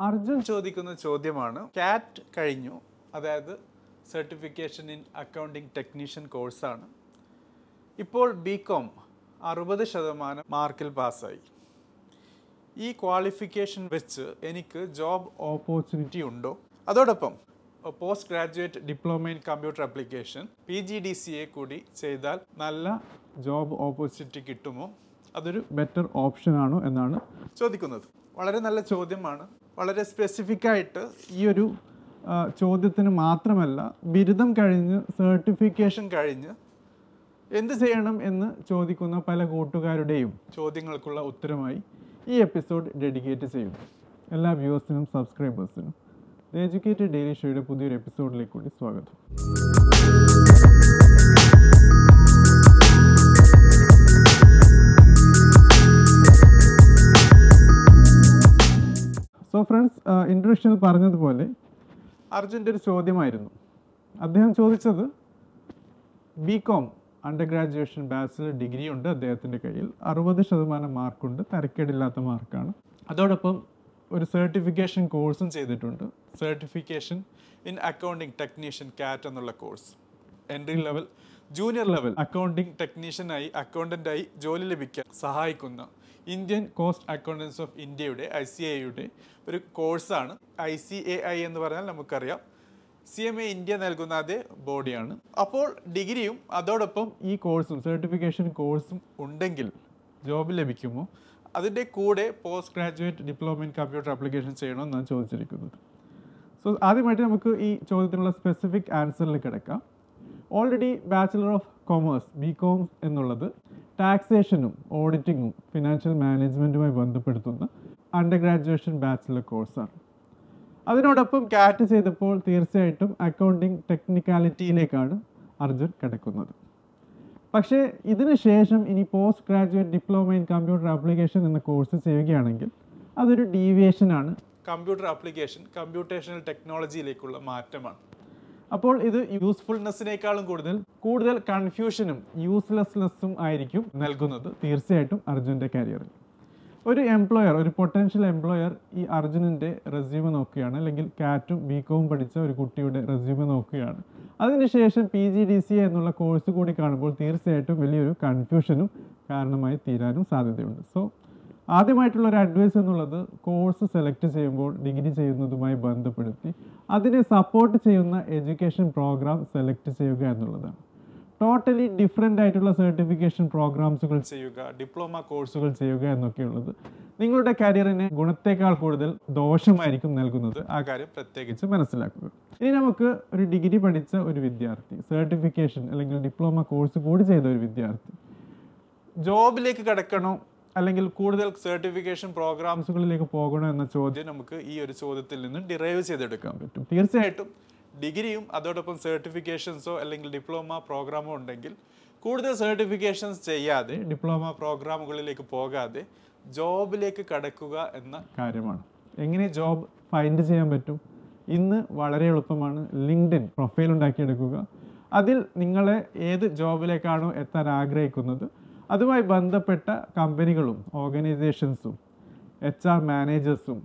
അർജുൻ ചോദിക്കുന്ന ചോദ്യമാണ്. കാറ്റ് കഴിഞ്ഞു. അതായത് സർട്ടിഫിക്കേഷൻ ഇൻ അക്കൗണ്ടിംഗ് ടെക്നീഷ്യൻ കോഴ്സാണ് ഇപ്പോൾ ബി കോം അറുപത് ശതമാനം മാർക്കിൽ പാസ്സായി. ഈ ക്വാളിഫിക്കേഷൻ വെച്ച് എനിക്ക് ജോബ് ഓപ്പർച്യൂണിറ്റി ഉണ്ടോ? അതോടൊപ്പം post graduate diploma in computer application P G D C A കൂടി ചെയ്താൽ നല്ല ജോബ് ഓപ്പർച്യൂണിറ്റി കിട്ടുമോ? അതൊരു ബെറ്റർ ഓപ്ഷനാണോ എന്നാണ് ചോദിക്കുന്നത്. വളരെ നല്ല ചോദ്യമാണ്. വളരെ സ്പെസിഫിക് ആയിട്ട് ഈ ഒരു ചോദ്യത്തിന് മാത്രമല്ല ബിരുദം കഴിഞ്ഞ് സർട്ടിഫിക്കേഷൻ കഴിഞ്ഞ് എന്ത് ചെയ്യണം എന്ന് ചോദിക്കുന്ന പല കൂട്ടുകാരുടെയും ചോദ്യങ്ങൾക്കുള്ള ഉത്തരമായി ഈ എപ്പിസോഡ് ഡെഡിക്കേറ്റ് ചെയ്യും. എല്ലാ വ്യൂവേഴ്സിനും സബ്സ്ക്രൈബേഴ്സിനും എഡ്യൂക്കേറ്റഡ് ഡെയിലി ഷോയുടെ പുതിയൊരു എപ്പിസോഡിലേക്ക് കൂടി സ്വാഗതം. ഇൻട്രൊഡക്ഷനിൽ പറഞ്ഞതുപോലെ അർജുന്റെ ഒരു ചോദ്യമായിരുന്നു. അദ്ദേഹം ചോദിച്ചത് B com under graduation bachelor degree ഉണ്ട് അദ്ദേഹത്തിന്റെ കയ്യിൽ. അറുപത് ശതമാനം മാർക്കുണ്ട് തരക്കേടില്ലാത്ത മാർക്കാണ്. അതോടൊപ്പം ഒരു സർട്ടിഫിക്കേഷൻ കോഴ്സും ചെയ്തിട്ടുണ്ട്. Certification in accounting technician CAT എന്നുള്ള course entry level junior level accounting ടെക്നീഷ്യനായി അക്കൗണ്ടന്റായി ജോലി ലഭിക്കാൻ സഹായിക്കുന്ന ഇന്ത്യൻ കോസ്റ്റ് അക്കൗണ്ടൻസ് ഓഫ് ഇന്ത്യയുടെ ഐ സി എയുടെ ഒരു കോഴ്സാണ് ഐ സി എ ഐ എന്ന് പറഞ്ഞാൽ നമുക്കറിയാം. സി എം എ ഇന്ത്യ നൽകുന്ന അതേ ബോഡിയാണ് അപ്പോൾ ഡിഗ്രിയും അതോടൊപ്പം ഈ കോഴ്സും സർട്ടിഫിക്കേഷൻ കോഴ്സും ഉണ്ടെങ്കിൽ ജോബ് ലഭിക്കുമോ? അതിന്റെ കൂടെ post graduate diploma in computer application ചെയ്യണമെന്നാണ് ചോദിച്ചിരിക്കുന്നത്. സോ ആദ്യമായിട്ട് നമുക്ക് ഈ ചോദ്യത്തിനുള്ള സ്പെസിഫിക് ആൻസറിൽ കിടക്കാം. Already bachelor of commerce B com എന്നുള്ളത് ടാക്സേഷനും ഓഡിറ്റിങ്ങും ഫിനാൻഷ്യൽ മാനേജ്മെന്റുമായി ബന്ധപ്പെടുത്തുന്ന അണ്ടർ ഗ്രാജുവേഷൻ ബാച്ചിലർ കോഴ്സാണ് അതിനോടൊപ്പം കാറ്റ് ചെയ്തപ്പോൾ തീർച്ചയായിട്ടും അക്കൗണ്ടിങ് ടെക്നിക്കാലിറ്റിയിലേക്കാണ് അർജുൻ കിടക്കുന്നത്. പക്ഷേ ഇതിന് ശേഷം ഇനി post graduate diploma in computer application എന്ന കോഴ്സ് ചെയ്യുകയാണെങ്കിൽ അതൊരു ഡീവിയേഷനാണ് കമ്പ്യൂട്ടർ ആപ്ലിക്കേഷൻ കമ്പ്യൂട്ടേഷണൽ ടെക്നോളജിയിലേക്കുള്ള മാറ്റമാണ്. അപ്പോൾ ഇത് യൂസ്ഫുൾനെസ്സിനേക്കാളും കൂടുതൽ കൂടുതൽ കൺഫ്യൂഷനും യൂസ്ലെസ്നെസ്സും ആയിരിക്കും നൽകുന്നത് തീർച്ചയായിട്ടും അർജുന്റെ കരിയറിൽ ഒരു എംപ്ലോയർ ഒരു പൊട്ടൻഷ്യൽ എംപ്ലോയർ ഈ അർജുനന്റെ റെസ്യൂമ് നോക്കുകയാണ് അല്ലെങ്കിൽ കാറ്റും ബി പഠിച്ച ഒരു കുട്ടിയുടെ റെസ്യൂമ് നോക്കുകയാണ്. അതിനുശേഷം പി ജി ഡി സി എന്നുള്ള കോഴ്സ് കൂടി കാണുമ്പോൾ തീർച്ചയായിട്ടും വലിയൊരു കൺഫ്യൂഷനും കാരണമായി തീരാനും സാധ്യതയുണ്ട്. സോ ആദ്യമായിട്ടുള്ള ഒരു അഡ്വൈസ് എന്നുള്ളത് കോഴ്സ് സെലക്ട് ചെയ്യുമ്പോൾ ഡിഗ്രി ചെയ്യുന്നതുമായി ബന്ധപ്പെടുത്തി അതിനെ സപ്പോർട്ട് ചെയ്യുന്ന എഡ്യൂക്കേഷൻ പ്രോഗ്രാം സെലക്ട് ചെയ്യുക എന്നുള്ളതാണ്. ടോട്ടലി ഡിഫറെന്റ് ആയിട്ടുള്ള സർട്ടിഫിക്കേഷൻ പ്രോഗ്രാംസുകൾ ചെയ്യുക ഡിപ്ലോമ കോഴ്സുകൾ ചെയ്യുക എന്നൊക്കെയുള്ളത് നിങ്ങളുടെ കരിയറിന് ഗുണത്തേക്കാൾ കൂടുതൽ ദോഷമായിരിക്കും നൽകുന്നത്. ആ കാര്യം പ്രത്യേകിച്ച് മനസ്സിലാക്കുക. ഇനി നമുക്ക് ഒരു ഡിഗ്രി പഠിച്ച ഒരു വിദ്യാർത്ഥി സർട്ടിഫിക്കേഷൻ അല്ലെങ്കിൽ ഡിപ്ലോമ കോഴ്സ് കൂടി ചെയ്ത ഒരു വിദ്യാർത്ഥി ജോബിലേക്ക് കിടക്കണോ അല്ലെങ്കിൽ കൂടുതൽ സർട്ടിഫിക്കേഷൻ പ്രോഗ്രാംസുകളിലേക്ക് പോകണോ എന്ന ചോദ്യം നമുക്ക് ഈ ഒരു ചോദ്യത്തിൽ നിന്ന് ഡിറൈവ് ചെയ്തെടുക്കാൻ പറ്റും. തീർച്ചയായിട്ടും ഡിഗ്രിയും അതോടൊപ്പം സർട്ടിഫിക്കേഷൻസോ അല്ലെങ്കിൽ ഡിപ്ലോമ പ്രോഗ്രാമോ ഉണ്ടെങ്കിൽ കൂടുതൽ സർട്ടിഫിക്കേഷൻസ് ചെയ്യാതെ ഡിപ്ലോമ പ്രോഗ്രാമുകളിലേക്ക് പോകാതെ ജോബിലേക്ക് കടക്കുക എന്ന കാര്യമാണ്. എങ്ങനെ ജോബ് ഫൈൻഡ് ചെയ്യാൻ പറ്റും? ഇന്ന് വളരെ എളുപ്പമാണ്. ലിങ്ക്ഡിൻ പ്രൊഫൈൽ ഉണ്ടാക്കിയെടുക്കുക. അതിൽ നിങ്ങളെ ഏത് ജോബിലേക്കാണോ എത്താൻ ആഗ്രഹിക്കുന്നത്? അതുമായി ബന്ധപ്പെട്ട കമ്പനികളും ഓർഗനൈസേഷൻസും എച്ച് ആർ മാനേജേഴ്സും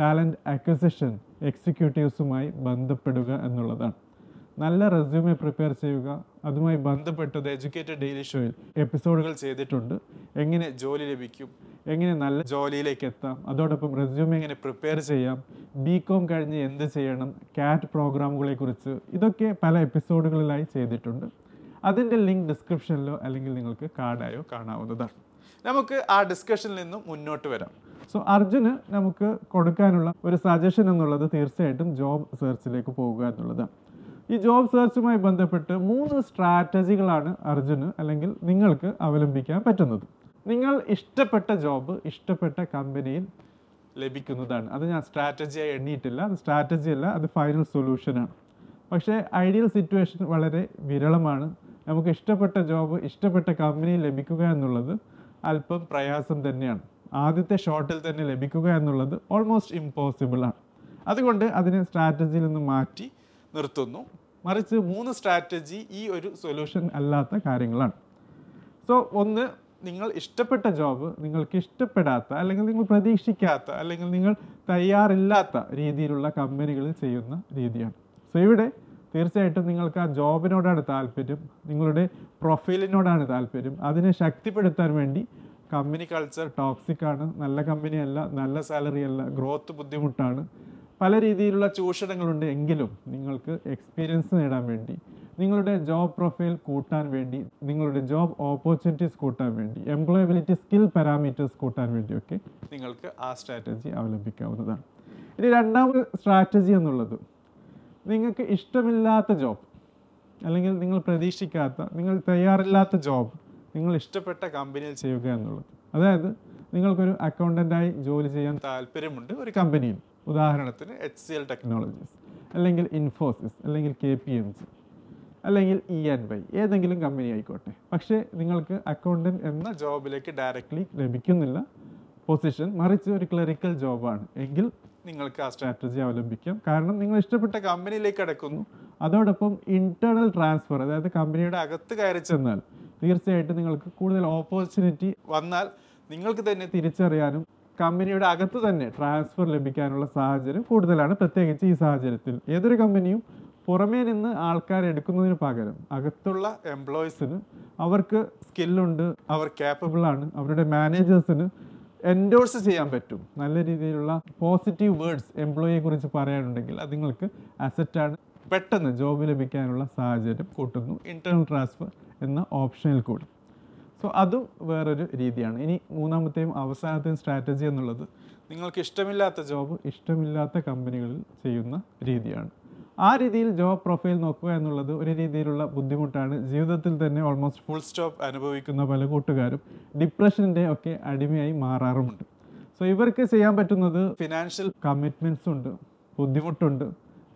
ടാലന്റ് അക്വസിഷൻ എക്സിക്യൂട്ടീവ്സുമായി ബന്ധപ്പെടുക എന്നുള്ളതാണ്. നല്ല റെസ്യൂമെ പ്രിപ്പയർ ചെയ്യുക അതുമായി ബന്ധപ്പെട്ടത് എഡ്യൂക്കേറ്റഡ് ഡെയിലി ഷോയിൽ എപ്പിസോഡുകൾ ചെയ്തിട്ടുണ്ട്. എങ്ങനെ ജോലി ലഭിക്കും എങ്ങനെ നല്ല ജോലിയിലേക്ക് എത്താം അതോടൊപ്പം റെസ്യൂമെ എങ്ങനെ പ്രിപ്പയർ ചെയ്യാം ബി കോം കഴിഞ്ഞ് എന്ത് ചെയ്യണം കാറ്റ് പ്രോഗ്രാമുകളെ കുറിച്ച് ഇതൊക്കെ പല എപ്പിസോഡുകളിലായി ചെയ്തിട്ടുണ്ട്. അതിന്റെ ലിങ്ക് ഡിസ്ക്രിപ്ഷനിലോ അല്ലെങ്കിൽ നിങ്ങൾക്ക് കാർഡായോ കാണാവുന്നതാണ്. നമുക്ക് ആ ഡിസ്കഷനിൽ നിന്നും മുന്നോട്ട് വരാം. സോ അർജുന് നമുക്ക് കൊടുക്കാനുള്ള ഒരു സജഷൻ എന്നുള്ളത് തീർച്ചയായിട്ടും ജോബ് സെർച്ചിലേക്ക് പോവുക എന്നുള്ളതാണ്. ഈ ജോബ് സെർച്ചുമായി ബന്ധപ്പെട്ട് മൂന്ന് സ്ട്രാറ്റജികളാണ് അർജുന് അല്ലെങ്കിൽ നിങ്ങൾക്ക് അവലംബിക്കാൻ പറ്റുന്നത്. നിങ്ങൾ ഇഷ്ടപ്പെട്ട ജോബ് ഇഷ്ടപ്പെട്ട കമ്പനിയിൽ ലഭിക്കുന്നതാണ്. അത് ഞാൻ സ്ട്രാറ്റജിയായി എണ്ണിയിട്ടില്ല. അത് സ്ട്രാറ്റജി അല്ല അത് ഫൈനൽ സൊല്യൂഷനാണ് പക്ഷേ ഐഡിയൽ സിറ്റുവേഷൻ വളരെ വിരളമാണ്. നമുക്ക് ഇഷ്ടപ്പെട്ട ജോബ് ഇഷ്ടപ്പെട്ട കമ്പനി ലഭിക്കുക എന്നുള്ളത് അല്പം പ്രയാസം തന്നെയാണ്. ആദ്യത്തെ ഷോട്ടിൽ തന്നെ ലഭിക്കുക എന്നുള്ളത് ഓൾമോസ്റ്റ് ഇമ്പോസിബിളാണ് അതുകൊണ്ട് അതിനെ സ്ട്രാറ്റജിയിൽ നിന്ന് മാറ്റി നിർത്തുന്നു. മറിച്ച് മൂന്ന് സ്ട്രാറ്റജി ഈ ഒരു സൊല്യൂഷൻ അല്ലാത്ത കാര്യങ്ങളാണ്. സോ ഒന്ന് നിങ്ങൾ ഇഷ്ടപ്പെട്ട ജോബ് നിങ്ങൾക്ക് ഇഷ്ടപ്പെടാത്ത അല്ലെങ്കിൽ നിങ്ങൾ പ്രതീക്ഷിക്കാത്ത അല്ലെങ്കിൽ നിങ്ങൾ തയ്യാറില്ലാത്ത രീതിയിലുള്ള കമ്പനികളിൽ ചെയ്യുന്ന രീതിയാണ്. സോ ഇവിടെ തീർച്ചയായിട്ടും നിങ്ങൾക്ക് ആ ജോബിനോടാണ് താല്പര്യം നിങ്ങളുടെ പ്രൊഫൈലിനോടാണ് താല്പര്യം. അതിനെ ശക്തിപ്പെടുത്താൻ വേണ്ടി കമ്പനി കൾച്ചർ ടോക്സിക് ആണ് നല്ല കമ്പനിയല്ല നല്ല സാലറി അല്ല ഗ്രോത്ത് ബുദ്ധിമുട്ടാണ്. പല രീതിയിലുള്ള ചൂഷണങ്ങളുണ്ട് എങ്കിലും നിങ്ങൾക്ക് എക്സ്പീരിയൻസ് നേടാൻ വേണ്ടി നിങ്ങളുടെ ജോബ് പ്രൊഫൈൽ കൂട്ടാൻ വേണ്ടി നിങ്ങളുടെ ജോബ് ഓപ്പർച്യൂണിറ്റീസ് കൂട്ടാൻ വേണ്ടി എംപ്ലോയബിലിറ്റി സ്കിൽ പാരാമീറ്റേഴ്സ് കൂട്ടാൻ വേണ്ടിയൊക്കെ നിങ്ങൾക്ക് ആ സ്ട്രാറ്റജി അവലംബിക്കാവുന്നതാണ്. ഇനി രണ്ടാമത് സ്ട്രാറ്റജി എന്നുള്ളത്. നിങ്ങൾക്ക് ഇഷ്ടമില്ലാത്ത ജോബ് അല്ലെങ്കിൽ നിങ്ങൾ പ്രതീക്ഷിക്കാത്ത നിങ്ങൾ തയ്യാറില്ലാത്ത ജോബ് നിങ്ങൾ ഇഷ്ടപ്പെട്ട കമ്പനിയിൽ ചെയ്യുക എന്നുള്ളത്. അതായത് നിങ്ങൾക്കൊരു അക്കൗണ്ടന്റായി ജോലി ചെയ്യാൻ താല്പര്യമുണ്ട് ഒരു കമ്പനിയിൽ ഉദാഹരണത്തിന് എച്ച് സി എൽ ടെക്നോളജീസ് അല്ലെങ്കിൽ ഇൻഫോസിസ് അല്ലെങ്കിൽ കെ പി എം സി അല്ലെങ്കിൽ ഇ എൻ വൈ ഏതെങ്കിലും കമ്പനി ആയിക്കോട്ടെ. പക്ഷേ നിങ്ങൾക്ക് അക്കൗണ്ടന്റ് എന്ന ജോബിലേക്ക് ഡയറക്റ്റ്ലി ലഭിക്കുന്നില്ല. പൊസിഷൻ മറിച്ച് ഒരു ക്ലറിക്കൽ ജോബാണ് എങ്കിൽ നിങ്ങൾക്ക് ആ സ്ട്രാറ്റജി അവലംബിക്കാം. കാരണം നിങ്ങൾ ഇഷ്ടപ്പെട്ട കമ്പനിയിലേക്ക് അടക്കുന്നു അതോടൊപ്പം ഇന്റേണൽ ട്രാൻസ്ഫർ അതായത് കമ്പനിയുടെ അകത്ത് കയറി ചെന്നാൽ തീർച്ചയായിട്ടും നിങ്ങൾക്ക് കൂടുതൽ ഓപ്പർച്യൂണിറ്റി വന്നാൽ നിങ്ങൾക്ക് തന്നെ തിരിച്ചറിയാനും കമ്പനിയുടെ അകത്ത് തന്നെ ട്രാൻസ്ഫർ ലഭിക്കാനുള്ള സാഹചര്യം കൂടുതലാണ്. പ്രത്യേകിച്ച് ഈ സാഹചര്യത്തിൽ ഏതൊരു കമ്പനിയും പുറമേ നിന്ന് ആൾക്കാരെ എടുക്കുന്നതിന് പകരം അകത്തുള്ള എംപ്ലോയീസിന് അവർക്ക് സ്കില്ലുണ്ട് അവർ ക്യാപ്പബിളാണ് ആണ്. അവരുടെ മാനേജേഴ്സിന് എൻഡോഴ്സ് ചെയ്യാൻ പറ്റും. നല്ല രീതിയിലുള്ള പോസിറ്റീവ് വേർഡ്സ് എംപ്ലോയിയെ കുറിച്ച് പറയാനുണ്ടെങ്കിൽ അത് നിങ്ങൾക്ക് അസറ്റാണ് പെട്ടെന്ന് ജോബ് ലഭിക്കാനുള്ള സാഹചര്യം കൂട്ടുന്നു. ഇന്റേണൽ ട്രാൻസ്ഫർ എന്ന ഓപ്ഷനിൽ കൂടി സോ അതും വേറൊരു രീതിയാണ്. ഇനി മൂന്നാമത്തെയും അവസാനത്തെയും സ്ട്രാറ്റജി എന്നുള്ളത് നിങ്ങൾക്ക് ഇഷ്ടമില്ലാത്ത ജോബ് ഇഷ്ടമില്ലാത്ത കമ്പനികളിൽ ചെയ്യുന്ന രീതിയാണ്. ആ രീതിയിൽ ജോബ് പ്രൊഫൈൽ നോക്കുക എന്നുള്ളത് ഒരു രീതിയിലുള്ള ബുദ്ധിമുട്ടാണ്. ജീവിതത്തിൽ തന്നെ ഓൾമോസ്റ്റ് ഫുൾ സ്റ്റോപ്പ് അനുഭവിക്കുന്ന പല കൂട്ടുകാരും ഡിപ്രഷന്റെ ഒക്കെ അടിമയായി മാറാറുമുണ്ട്. സോ ഇവർക്ക് ചെയ്യാൻ പറ്റുന്നത് ഫിനാൻഷ്യൽ കമ്മിറ്റ്മെന്റ്സ് ഉണ്ട് ബുദ്ധിമുട്ടുണ്ട്.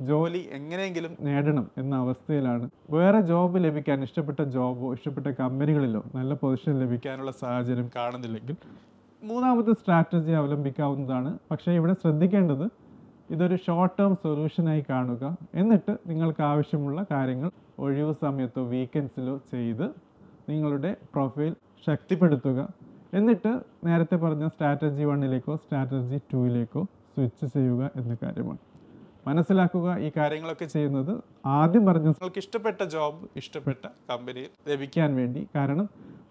ജോലി എങ്ങനെയെങ്കിലും നേടണം എന്ന അവസ്ഥയിലാണ്. വേറെ ജോബ് ലഭിക്കാൻ ഇഷ്ടപ്പെട്ട ജോബോ ഇഷ്ടപ്പെട്ട കമ്പനികളിലോ നല്ല പൊസിഷൻ ലഭിക്കാനുള്ള സാഹചര്യം കാണുന്നില്ലെങ്കിൽ മൂന്നാമത്തെ സ്ട്രാറ്റജി അവലംബിക്കാവുന്നതാണ്. പക്ഷേ ഇവിടെ ശ്രദ്ധിക്കേണ്ടത് ഇതൊരു ഷോർട്ട് ടേം സൊല്യൂഷനായി കാണുക. എന്നിട്ട് നിങ്ങൾക്ക് ആവശ്യമുള്ള കാര്യങ്ങൾ ഒഴിവ് സമയത്തോ വീക്കെൻഡ്സിലോ ചെയ്ത് നിങ്ങളുടെ പ്രൊഫൈൽ ശക്തിപ്പെടുത്തുക. എന്നിട്ട് നേരത്തെ പറഞ്ഞ സ്ട്രാറ്റജി വണ്ണിലേക്കോ സ്ട്രാറ്റജി ടൂയിലേക്കോ സ്വിച്ച് ചെയ്യുക എന്ന കാര്യമാണ്. മനസ്സിലാക്കുക ഈ കാര്യങ്ങളൊക്കെ ചെയ്യുന്നത് ആദ്യം പറഞ്ഞ നിങ്ങൾക്ക് ഇഷ്ടപ്പെട്ട ജോബ് ഇഷ്ടപ്പെട്ട കമ്പനിയിൽ ലഭിക്കാൻ വേണ്ടി. കാരണം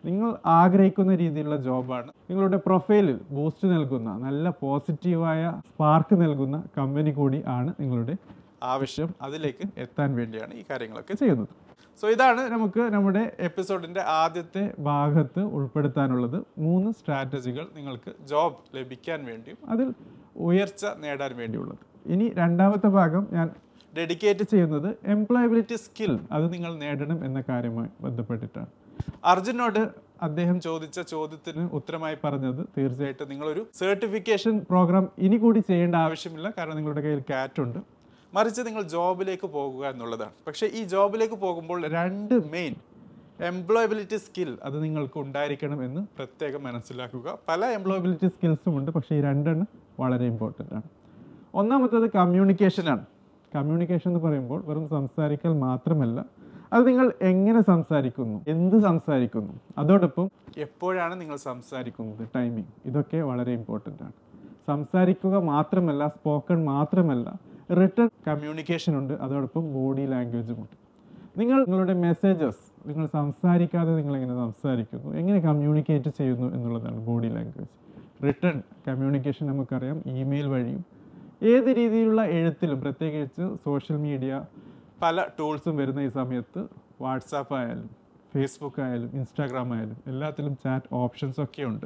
നിങ്ങൾ ആഗ്രഹിക്കുന്ന രീതിയിലുള്ള ജോബാണ്. നിങ്ങളുടെ പ്രൊഫൈലിൽ ബൂസ്റ്റ് നൽകുന്ന നല്ല പോസിറ്റീവായ സ്പാർക്ക് നൽകുന്ന കമ്പനി കൂടി ആണ് നിങ്ങളുടെ ആവശ്യം അതിലേക്ക് എത്താൻ വേണ്ടിയാണ് ഈ കാര്യങ്ങളൊക്കെ ചെയ്യുന്നത്. സോ ഇതാണ് നമുക്ക് നമ്മുടെ എപ്പിസോഡിന്റെ ആദ്യത്തെ ഭാഗത്ത് ഉൾപ്പെടുത്താനുള്ളത്. മൂന്ന് സ്ട്രാറ്റജികൾ നിങ്ങൾക്ക് ജോബ് ലഭിക്കാൻ വേണ്ടിയും അതിൽ ഉയർച്ച നേടാൻ വേണ്ടിയുള്ളത്. ഇനി രണ്ടാമത്തെ ഭാഗം ഞാൻ ഡെഡിക്കേറ്റ് ചെയ്യുന്നത് എംപ്ലോയബിലിറ്റി സ്കിൽ അത് നിങ്ങൾ നേടണം എന്ന കാര്യവുമായി ബന്ധപ്പെട്ടിട്ടാണ്. അർജുനോട് അദ്ദേഹം ചോദിച്ച ചോദ്യത്തിന് ഉത്തരമായി പറഞ്ഞത് തീർച്ചയായിട്ടും നിങ്ങളൊരു സർട്ടിഫിക്കേഷൻ പ്രോഗ്രാം ഇനി കൂടി ചെയ്യേണ്ട ആവശ്യമില്ല. കാരണം നിങ്ങളുടെ കയ്യിൽ കാറ്റ് ഉണ്ട്. മറിച്ച് നിങ്ങൾ ജോബിലേക്ക് പോകുക എന്നുള്ളതാണ്. പക്ഷേ ഈ ജോബിലേക്ക് പോകുമ്പോൾ രണ്ട് മെയിൻ എംപ്ലോയബിലിറ്റി സ്കിൽ അത് നിങ്ങൾക്ക് ഉണ്ടായിരിക്കണം എന്ന് പ്രത്യേകം മനസ്സിലാക്കുക. പല എംപ്ലോയബിലിറ്റി സ്കിൽസും ഉണ്ട്. പക്ഷേ ഈ രണ്ടെണ്ണം വളരെ ഇമ്പോർട്ടന്റ് ആണ്. ഒന്നാമത്തത് കമ്മ്യൂണിക്കേഷനാണ് കമ്മ്യൂണിക്കേഷൻ എന്ന് പറയുമ്പോൾ വെറും സംസാരിക്കൽ മാത്രമല്ല അത് നിങ്ങൾ എങ്ങനെ സംസാരിക്കുന്നു? എന്ത് സംസാരിക്കുന്നു? അതോടൊപ്പം എപ്പോഴാണ് നിങ്ങൾ സംസാരിക്കുന്നത്? ടൈമിംഗ് ഇതൊക്കെ വളരെ ഇമ്പോർട്ടന്റ് ആണ്. സംസാരിക്കുക മാത്രമല്ല സ്പോക്കൺ മാത്രമല്ല റിട്ടേൺ കമ്മ്യൂണിക്കേഷൻ ഉണ്ട്. അതോടൊപ്പം ബോഡി ലാംഗ്വേജും ഉണ്ട്. നിങ്ങൾ നിങ്ങളുടെ മെസ്സേജസ് നിങ്ങൾ സംസാരിക്കാതെ നിങ്ങൾ എങ്ങനെ സംസാരിക്കുന്നു? എങ്ങനെ കമ്മ്യൂണിക്കേറ്റ് ചെയ്യുന്നു എന്നുള്ളതാണ് ബോഡി ലാംഗ്വേജ് റിട്ടേൺ കമ്മ്യൂണിക്കേഷൻ നമുക്കറിയാം ഇമെയിൽ വഴിയും. ഏത് രീതിയിലുള്ള എഴുത്തിലും പ്രത്യേകിച്ച് സോഷ്യൽ മീഡിയ പല ടൂൾസും വരുന്ന ഈ സമയത്ത് വാട്സാപ്പ് ആയാലും ഫേസ്ബുക്ക് ആയാലും ഇൻസ്റ്റാഗ്രാം ആയാലും എല്ലാത്തിലും ചാറ്റ് ഓപ്ഷൻസ് ഒക്കെ ഉണ്ട്.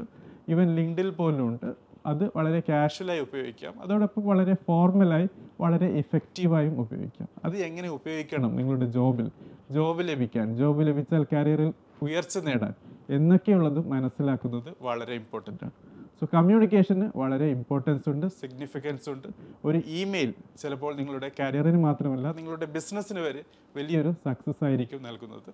ഈവൻ ലിങ്ക്ഡിൽ പോലും ഉണ്ട്. അത് വളരെ കാഷ്വലായി ഉപയോഗിക്കാം. അതോടൊപ്പം വളരെ ഫോർമലായി വളരെ ഇഫക്റ്റീവായും ഉപയോഗിക്കാം. അത് എങ്ങനെ ഉപയോഗിക്കണം നിങ്ങളുടെ ജോബിൽ? ജോബ് ലഭിക്കാൻ. ജോബ് ലഭിച്ചാൽ കരിയറിൽ ഉയർച്ച നേടാൻ. എന്നൊക്കെയുള്ളത് മനസ്സിലാക്കുന്നത് വളരെ ഇമ്പോർട്ടന്റ് ആണ്. സോ കമ്മ്യൂണിക്കേഷന് വളരെ ഇമ്പോർട്ടൻസ് ഉണ്ട് സിഗ്നിഫിക്കൻസ് ഉണ്ട്. ഒരു ഇമെയിൽ ചിലപ്പോൾ നിങ്ങളുടെ കരിയറിന് മാത്രമല്ല നിങ്ങളുടെ ബിസിനസ്സിന് വരെ വലിയൊരു സക്സസ് ആയിരിക്കും നൽകുന്നത്.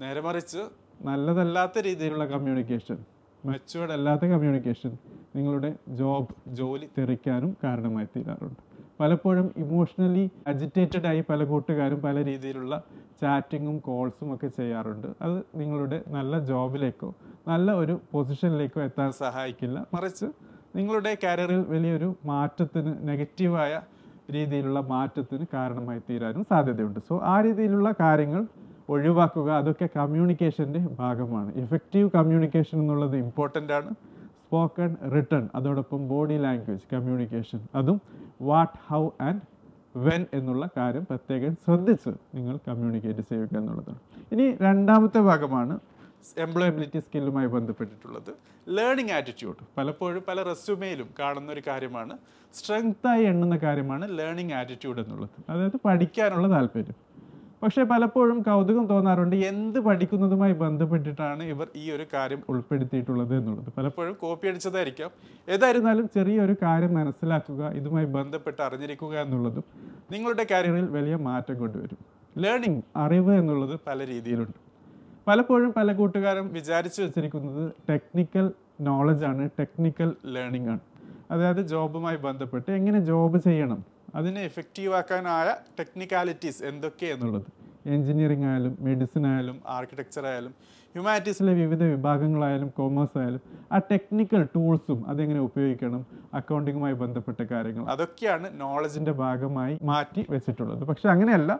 നേരെ മറിച്ച് നല്ലതല്ലാത്ത രീതിയിലുള്ള കമ്മ്യൂണിക്കേഷൻ മെച്ചുവേർഡ് അല്ലാത്ത കമ്മ്യൂണിക്കേഷൻ നിങ്ങളുടെ ജോബ് ജോലി തെറിക്കാനും കാരണമായി തീരാറുണ്ട്. പലപ്പോഴും ഇമോഷണലി അജിറ്റേറ്റഡ് ആയി പല കൂട്ടുകാരും പല രീതിയിലുള്ള ചാറ്റിങ്ങും കോൾസും ഒക്കെ ചെയ്യാറുണ്ട്. അത് നിങ്ങളുടെ നല്ല ജോബിലേക്കോ നല്ല ഒരു പൊസിഷനിലേക്കോ എത്താൻ സഹായിക്കില്ല. മറിച്ച് നിങ്ങളുടെ കരിയറിൽ വലിയൊരു മാറ്റത്തിന് നെഗറ്റീവായ രീതിയിലുള്ള മാറ്റത്തിന് കാരണമായി തീരാനും സാധ്യതയുണ്ട്. സോ ആ രീതിയിലുള്ള കാര്യങ്ങൾ ഒഴിവാക്കുക അതൊക്കെ കമ്മ്യൂണിക്കേഷന്റെ ഭാഗമാണ്. ഇഫക്റ്റീവ് കമ്മ്യൂണിക്കേഷൻ എന്നുള്ളത് ഇമ്പോർട്ടന്റ് ആണ്. സ്പോക്കൺ റിട്ടേൺ അതോടൊപ്പം ബോഡി ലാംഗ്വേജ് കമ്മ്യൂണിക്കേഷൻ അതും വാട്ട് ഹൗ ആൻഡ് വെൻ എന്നുള്ള കാര്യം പ്രത്യേകം ശ്രദ്ധിച്ച് നിങ്ങൾ കമ്മ്യൂണിക്കേറ്റ് ചെയ്യുക എന്നുള്ളതാണ് ഇനി രണ്ടാമത്തെ ഭാഗമാണ് എംപ്ലോയബിലിറ്റി സ്കില്ലുമായി ബന്ധപ്പെട്ടിട്ടുള്ളത്. ലേണിംഗ് ആറ്റിറ്റ്യൂഡ് പലപ്പോഴും പല റെസ്യൂമയിലും കാണുന്ന ഒരു കാര്യമാണ് സ്ട്രെങ്തായി എണ്ണുന്ന കാര്യമാണ് ലേണിംഗ് ആറ്റിറ്റ്യൂഡ് എന്നുള്ളത്. അതായത് പഠിക്കാനുള്ള താല്പര്യം. പക്ഷേ പലപ്പോഴും കൗതുകം തോന്നാറുണ്ട് എന്ത് പഠിക്കുന്നതുമായി ബന്ധപ്പെട്ടിട്ടാണ് ഇവർ ഈ ഒരു കാര്യം ഉൾപ്പെടുത്തിയിട്ടുള്ളത് എന്നുള്ളത്. പലപ്പോഴും കോപ്പി അടിച്ചതായിരിക്കാം. ഏതായിരുന്നാലും ചെറിയൊരു കാര്യം മനസ്സിലാക്കുക ഇതുമായി ബന്ധപ്പെട്ട് അറിഞ്ഞിരിക്കുക എന്നുള്ളതും നിങ്ങളുടെ കരിയറിൽ വലിയ മാറ്റം കൊണ്ടുവരും. ലേണിംഗ് അറിവ് എന്നുള്ളത് പല രീതിയിലുണ്ട്. പലപ്പോഴും പല കൂട്ടുകാരും വിചാരിച്ചു വെച്ചിരിക്കുന്നത് ടെക്നിക്കൽ നോളജാണ് ടെക്നിക്കൽ ലേണിംഗ് ആണ്. അതായത് ജോബുമായി ബന്ധപ്പെട്ട് എങ്ങനെ ജോബ് ചെയ്യണം അതിനെ എഫക്റ്റീവാക്കാനായ ടെക്നിക്കാലിറ്റീസ് എന്തൊക്കെ എന്നുള്ളത്? എഞ്ചിനീയറിംഗ് ആയാലും മെഡിസിൻ ആയാലും ആർക്കിടെക്ചർ ആയാലും ഹ്യൂമാനിറ്റീസിലെ വിവിധ വിഭാഗങ്ങളായാലും കോമേഴ്സ് ആയാലും ആ ടെക്നിക്കൽ ടൂൾസും അതെങ്ങനെ ഉപയോഗിക്കണം അക്കൗണ്ടിങ്ങുമായി ബന്ധപ്പെട്ട കാര്യങ്ങൾ അതൊക്കെയാണ് നോളജിന്റെ ഭാഗമായി മാറ്റി വെച്ചിട്ടുള്ളത്. പക്ഷെ അങ്ങനെയല്ല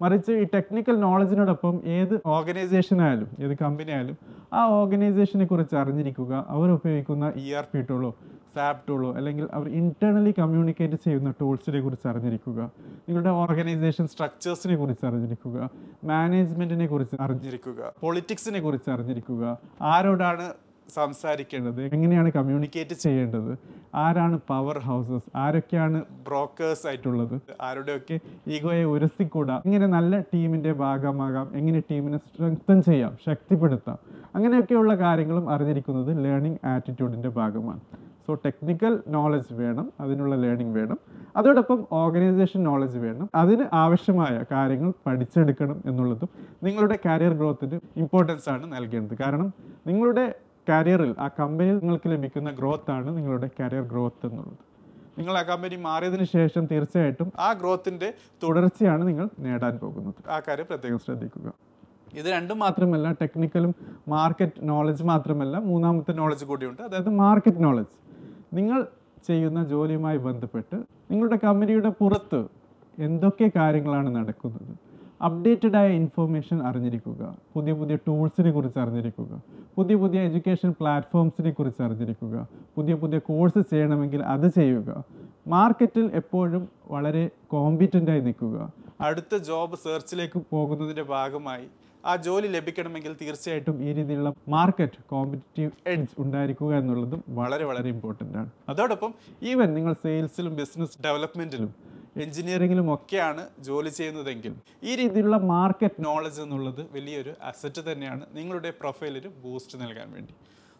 മറിച്ച് ഈ ടെക്നിക്കൽ നോളജിനോടൊപ്പം ഏത് ഓർഗനൈസേഷൻ ആയാലും ഏത് കമ്പനി ആയാലും ആ ഓർഗനൈസേഷനെ കുറിച്ച് അറിഞ്ഞിരിക്കുക അവർ ഉപയോഗിക്കുന്ന ഇ ആർ പി ടൂളോ സാപ്പ് ടൂളോ അല്ലെങ്കിൽ അവർ ഇന്റേർണലി കമ്മ്യൂണിക്കേറ്റ് ചെയ്യുന്ന ടൂൾസിനെ കുറിച്ച് അറിഞ്ഞിരിക്കുക. നിങ്ങളുടെ ഓർഗനൈസേഷൻ സ്ട്രക്ചേഴ്സിനെ കുറിച്ച് അറിഞ്ഞിരിക്കുക. മാനേജ്മെന്റിനെ കുറിച്ച് അറിഞ്ഞിരിക്കുക. പൊളിറ്റിക്സിനെ കുറിച്ച് അറിഞ്ഞിരിക്കുക. ആരോടാണ് സംസാരിക്കേണ്ടത്? എങ്ങനെയാണ് കമ്മ്യൂണിക്കേറ്റ് ചെയ്യേണ്ടത്? ആരാണ് പവർ ഹൗസസ് ആരൊക്കെയാണ് ബ്രോക്കേഴ്സ് ആയിട്ടുള്ളത്? ആരുടെയൊക്കെ ഈഗോയെ ഉരസിക്കൂടാ? ഇങ്ങനെ നല്ല ടീമിന്റെ ഭാഗമാകാം. എങ്ങനെ ടീമിനെ സ്ട്രെങ്തൻ ചെയ്യാം? ശക്തിപ്പെടുത്താം. അങ്ങനെയൊക്കെയുള്ള കാര്യങ്ങളും അറിഞ്ഞിരിക്കുന്നത് ലേണിംഗ് ആറ്റിറ്റ്യൂഡിന്റെ ഭാഗമാണ്. സോ ടെക്നിക്കൽ നോളജ് വേണം അതിനുള്ള ലേണിംഗ് വേണം. അതോടൊപ്പം ഓർഗനൈസേഷൻ നോളജ് വേണം. അതിന് ആവശ്യമായ കാര്യങ്ങൾ പഠിച്ചെടുക്കണം എന്നുള്ളതും നിങ്ങളുടെ കരിയർ ഗ്രോത്തിന് ഇമ്പോർട്ടൻസ് ആണ് നൽകേണ്ടത്. കാരണം നിങ്ങളുടെ കരിയറിൽ ആ കമ്പനിയിൽ നിങ്ങൾക്ക് ലഭിക്കുന്ന ഗ്രോത്ത് ആണ് നിങ്ങളുടെ കരിയർ ഗ്രോത്ത് എന്നുള്ളത്. നിങ്ങൾ ആ കമ്പനി മാറിയതിന് ശേഷം തീർച്ചയായിട്ടും ആ ഗ്രോത്തിന്റെ തുടർച്ചയാണ് നിങ്ങൾ നേടാൻ പോകുന്നത്. ആ കാര്യം പ്രത്യേകം ശ്രദ്ധിക്കുക. ഇത് രണ്ടും മാത്രമല്ല ടെക്നിക്കലും മാർക്കറ്റ് നോളജ് മാത്രമല്ല മൂന്നാമത്തെ നോളജ് കൂടിയുണ്ട്. അതായത് മാർക്കറ്റ് നോളജ് നിങ്ങൾ ചെയ്യുന്ന ജോലിയുമായി ബന്ധപ്പെട്ട് നിങ്ങളുടെ കമ്പനിയുടെ പുറത്ത് എന്തൊക്കെ കാര്യങ്ങളാണ് നടക്കുന്നത്? അപ്ഡേറ്റഡ് ആയ ഇൻഫർമേഷൻ അറിഞ്ഞിരിക്കുക പുതിയ പുതിയ ടൂൾസിനെ കുറിച്ച് അറിഞ്ഞിരിക്കുക പുതിയ പുതിയ എഡ്യൂക്കേഷൻ പ്ലാറ്റ്ഫോംസിനെ കുറിച്ച് അറിഞ്ഞിരിക്കുക പുതിയ പുതിയ കോഴ്സ് ചെയ്യണമെങ്കിൽ അത് ചെയ്യുക. മാർക്കറ്റിൽ എപ്പോഴും വളരെ കോമ്പിറ്റന്റായി നിൽക്കുക. അടുത്ത ജോബ് സെർച്ചിലേക്ക് പോകുന്നതിന്റെ ഭാഗമായി ആ ജോലി ലഭിക്കണമെങ്കിൽ തീർച്ചയായിട്ടും ഈ രീതിയിലുള്ള മാർക്കറ്റ് കോമ്പറ്റീവ് എഡ്ജ് ഉണ്ടായിരിക്കുക എന്നുള്ളതും വളരെ വളരെ ഇമ്പോർട്ടന്റ് ആണ്. അതോടൊപ്പം ഈവൻ നിങ്ങൾ സെയിൽസിലും ബിസിനസ് ഡെവലപ്മെന്റിലും എഞ്ചിനീയറിംഗിലും ഒക്കെയാണ് ജോലി ചെയ്യുന്നതെങ്കിൽ ഈ രീതിയിലുള്ള മാർക്കറ്റ് നോളജ് എന്നുള്ളത് വലിയൊരു അസറ്റ് തന്നെയാണ് നിങ്ങളുടെ പ്രൊഫൈലിന് ബൂസ്റ്റ് നൽകാൻ വേണ്ടി.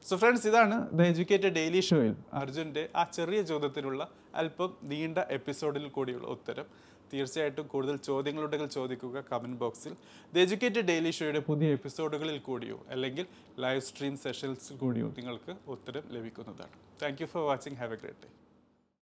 സോ ഫ്രണ്ട്സ് ഇതാണ് ദ എജ്യൂക്കേറ്റഡ് ഡെയിലി ഷോയിൽ അർജുന്റെ ആ ചെറിയ ചോദ്യത്തിനുള്ള അല്പം നീണ്ട എപ്പിസോഡിൽ കൂടിയുള്ള ഉത്തരം. തീർച്ചയായിട്ടും കൂടുതൽ ചോദ്യങ്ങളുണ്ടെങ്കിൽ ചോദിക്കുക കമന്റ് ബോക്സിൽ ദ എജ്യൂക്കേറ്റഡ് ഡെയിലി ഷോയുടെ പുതിയ എപ്പിസോഡുകളിൽ കൂടിയോ അല്ലെങ്കിൽ ലൈവ് സ്ട്രീം സെഷൻസിൽ കൂടിയോ നിങ്ങൾക്ക് ഉത്തരം ലഭിക്കുന്നതാണ്. Thank you for watching have a great day